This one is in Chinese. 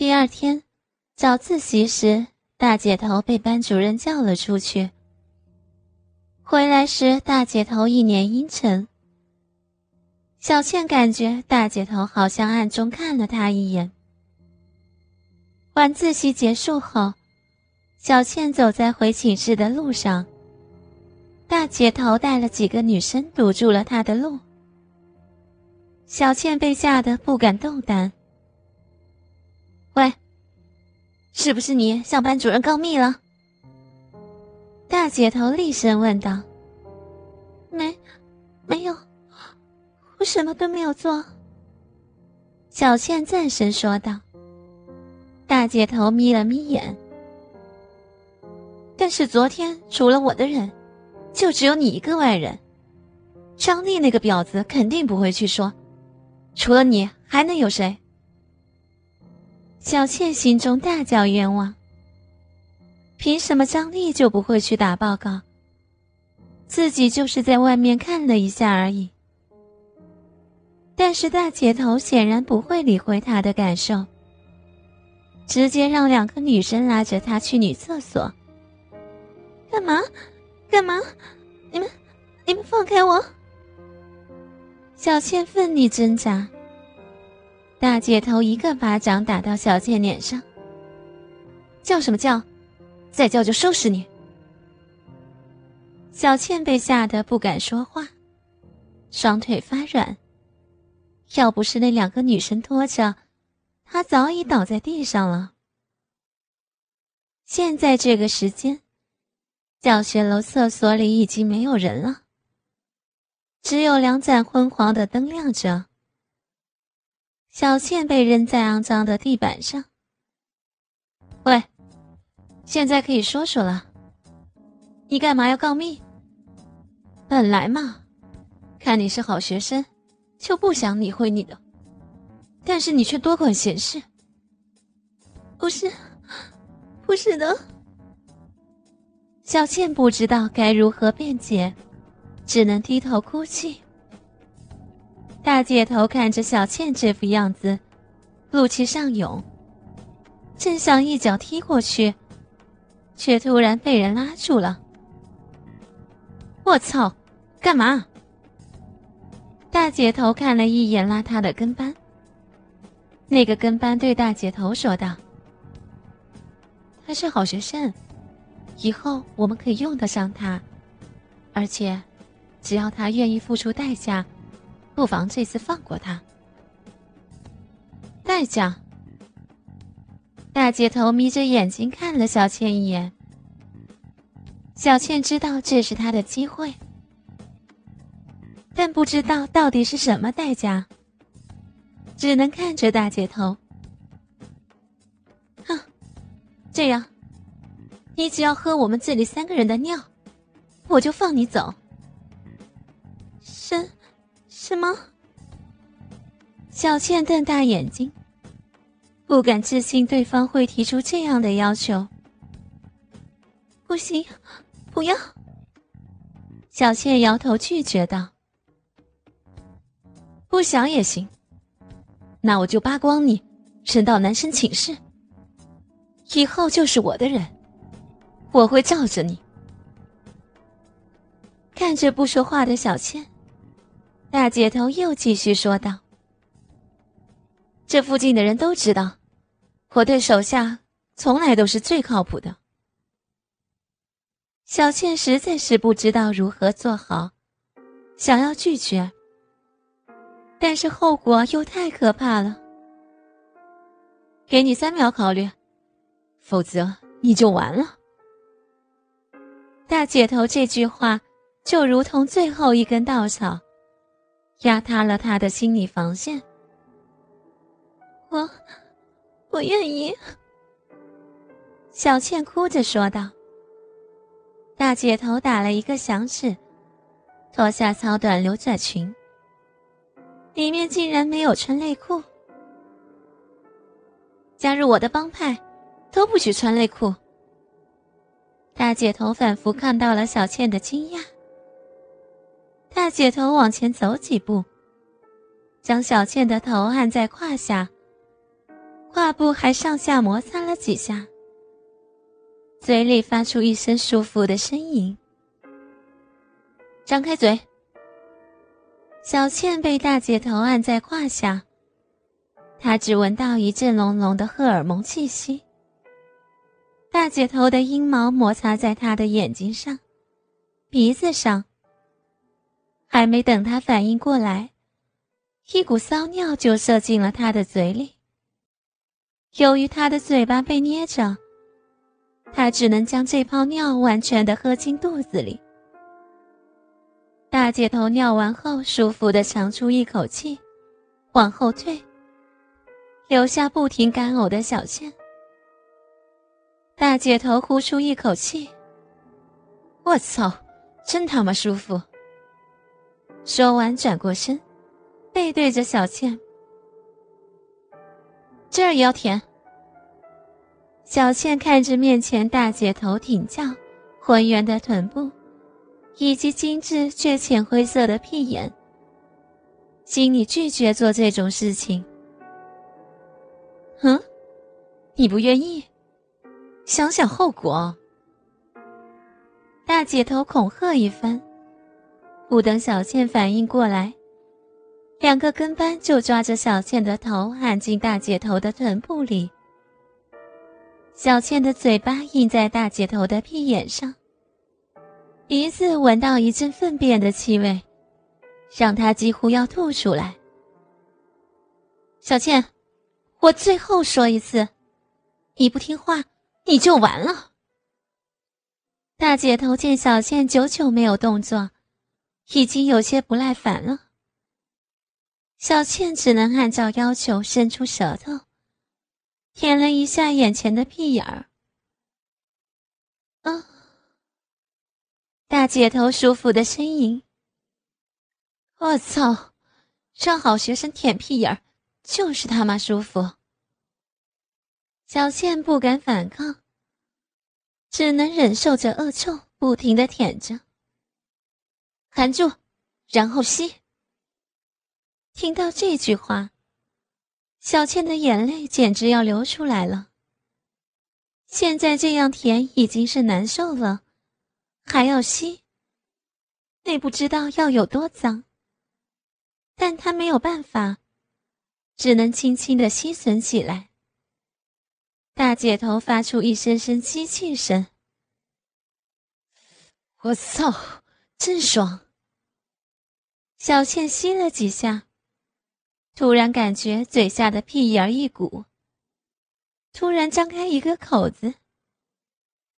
第二天，早自习时，大姐头被班主任叫了出去。回来时，大姐头一脸阴沉。小倩感觉大姐头好像暗中看了她一眼。晚自习结束后，小倩走在回寝室的路上。大姐头带了几个女生堵住了她的路。小倩被吓得不敢动弹。是不是你向班主任告密了？大姐头厉声问道。没，没有，我什么都没有做。小倩暂时说道。大姐头眯了眯眼。但是昨天除了我的人，就只有你一个外人。张丽那个婊子肯定不会去说。除了你，还能有谁？小倩心中大叫冤枉。凭什么张丽就不会去打报告？自己就是在外面看了一下而已。但是大姐头显然不会理会她的感受，直接让两个女生拉着她去女厕所。干嘛？干嘛？你们，你们放开我！小倩奋力挣扎，大姐头一个巴掌打到小倩脸上。叫什么叫？再叫就收拾你！小倩被吓得不敢说话，双腿发软。要不是那两个女生拖着，她早已倒在地上了。现在这个时间，教学楼厕所里已经没有人了。只有两盏昏黄的灯亮着。小倩被扔在肮脏的地板上。喂，现在可以说说了。你干嘛要告密？本来嘛，看你是好学生，就不想理会你的，但是你却多管闲事。不是，不是的。小倩不知道该如何辩解。只能低头哭泣。大姐头看着小倩这副样子，怒气上涌，正想一脚踢过去，却突然被人拉住了。我操，干嘛？大姐头看了一眼拉她的跟班，那个跟班对大姐头说道：“他是好学生，以后我们可以用得上他，而且……”只要他愿意付出代价，不妨这次放过他。代价？大姐头眯着眼睛看了小倩一眼。小倩知道这是她的机会，但不知道到底是什么代价，只能看着大姐头。哼，这样，你只要喝我们这里三个人的尿，我就放你走。什，么？小倩瞪大眼睛，不敢置信对方会提出这样的要求。不行，不要！小倩摇头拒绝道：“不想也行，那我就扒光你，扔到男生寝室。以后就是我的人，我会罩着你。”看着不说话的小倩。大姐头又继续说道：“这附近的人都知道，我对手下从来都是最靠谱的。”小倩实在是不知道如何做好，想要拒绝，但是后果又太可怕了。给你三秒考虑，否则你就完了。大姐头这句话就如同最后一根稻草。压塌了他的心理防线。我，我愿意。小倩哭着说道。大姐头打了一个响指，脱下超短牛仔裙，里面竟然没有穿内裤。加入我的帮派，都不许穿内裤。大姐头仿佛看到了小倩的惊讶。大姐头往前走几步，将小倩的头按在胯下，胯部还上下摩擦了几下，嘴里发出一声舒服的呻吟。张开嘴。小倩被大姐头按在胯下，她只闻到一阵浓浓的荷尔蒙气息。大姐头的阴毛摩擦在她的眼睛上、鼻子上。还没等他反应过来，一股骚尿就射进了他的嘴里。由于他的嘴巴被捏着，他只能将这泡尿完全的喝进肚子里。大姐头尿完后，舒服的长出一口气，往后退，留下不停干呕的小倩。大姐头呼出一口气：“我操，真他妈舒服！”说完，转过身，背对着小倩：“这儿也要舔。”小倩看着面前大姐头挺翘、浑圆的臀部。以及精致却浅灰色的屁眼，心里拒绝做这种事情。嗯，你不愿意？想想后果。大姐头恐吓一番，不等小倩反应过来，两个跟班就抓着小倩的头按进大姐头的臀部里。小倩的嘴巴印在大姐头的屁眼上。鼻子闻到一阵粪便的气味，让他几乎要吐出来。小倩，我最后说一次，你不听话，你就完了。大姐头见小倩久久没有动作，已经有些不耐烦了。小倩只能按照要求伸出舌头，舔了一下眼前的屁眼儿。啊。大姐头舒服的呻吟。我操，让好学生舔屁眼儿，就是他妈舒服。小倩不敢反抗，只能忍受着恶臭，不停的舔着。含住，然后吸。听到这句话，小倩的眼泪简直要流出来了。现在这样甜已经是难受了。还要吸，那不知道要有多脏。但她没有办法，只能轻轻的吸吮起来。大姐头发出一声声吸气声。我操，郑爽！小倩吸了几下，突然感觉嘴下的屁眼儿一鼓，突然张开一个口子。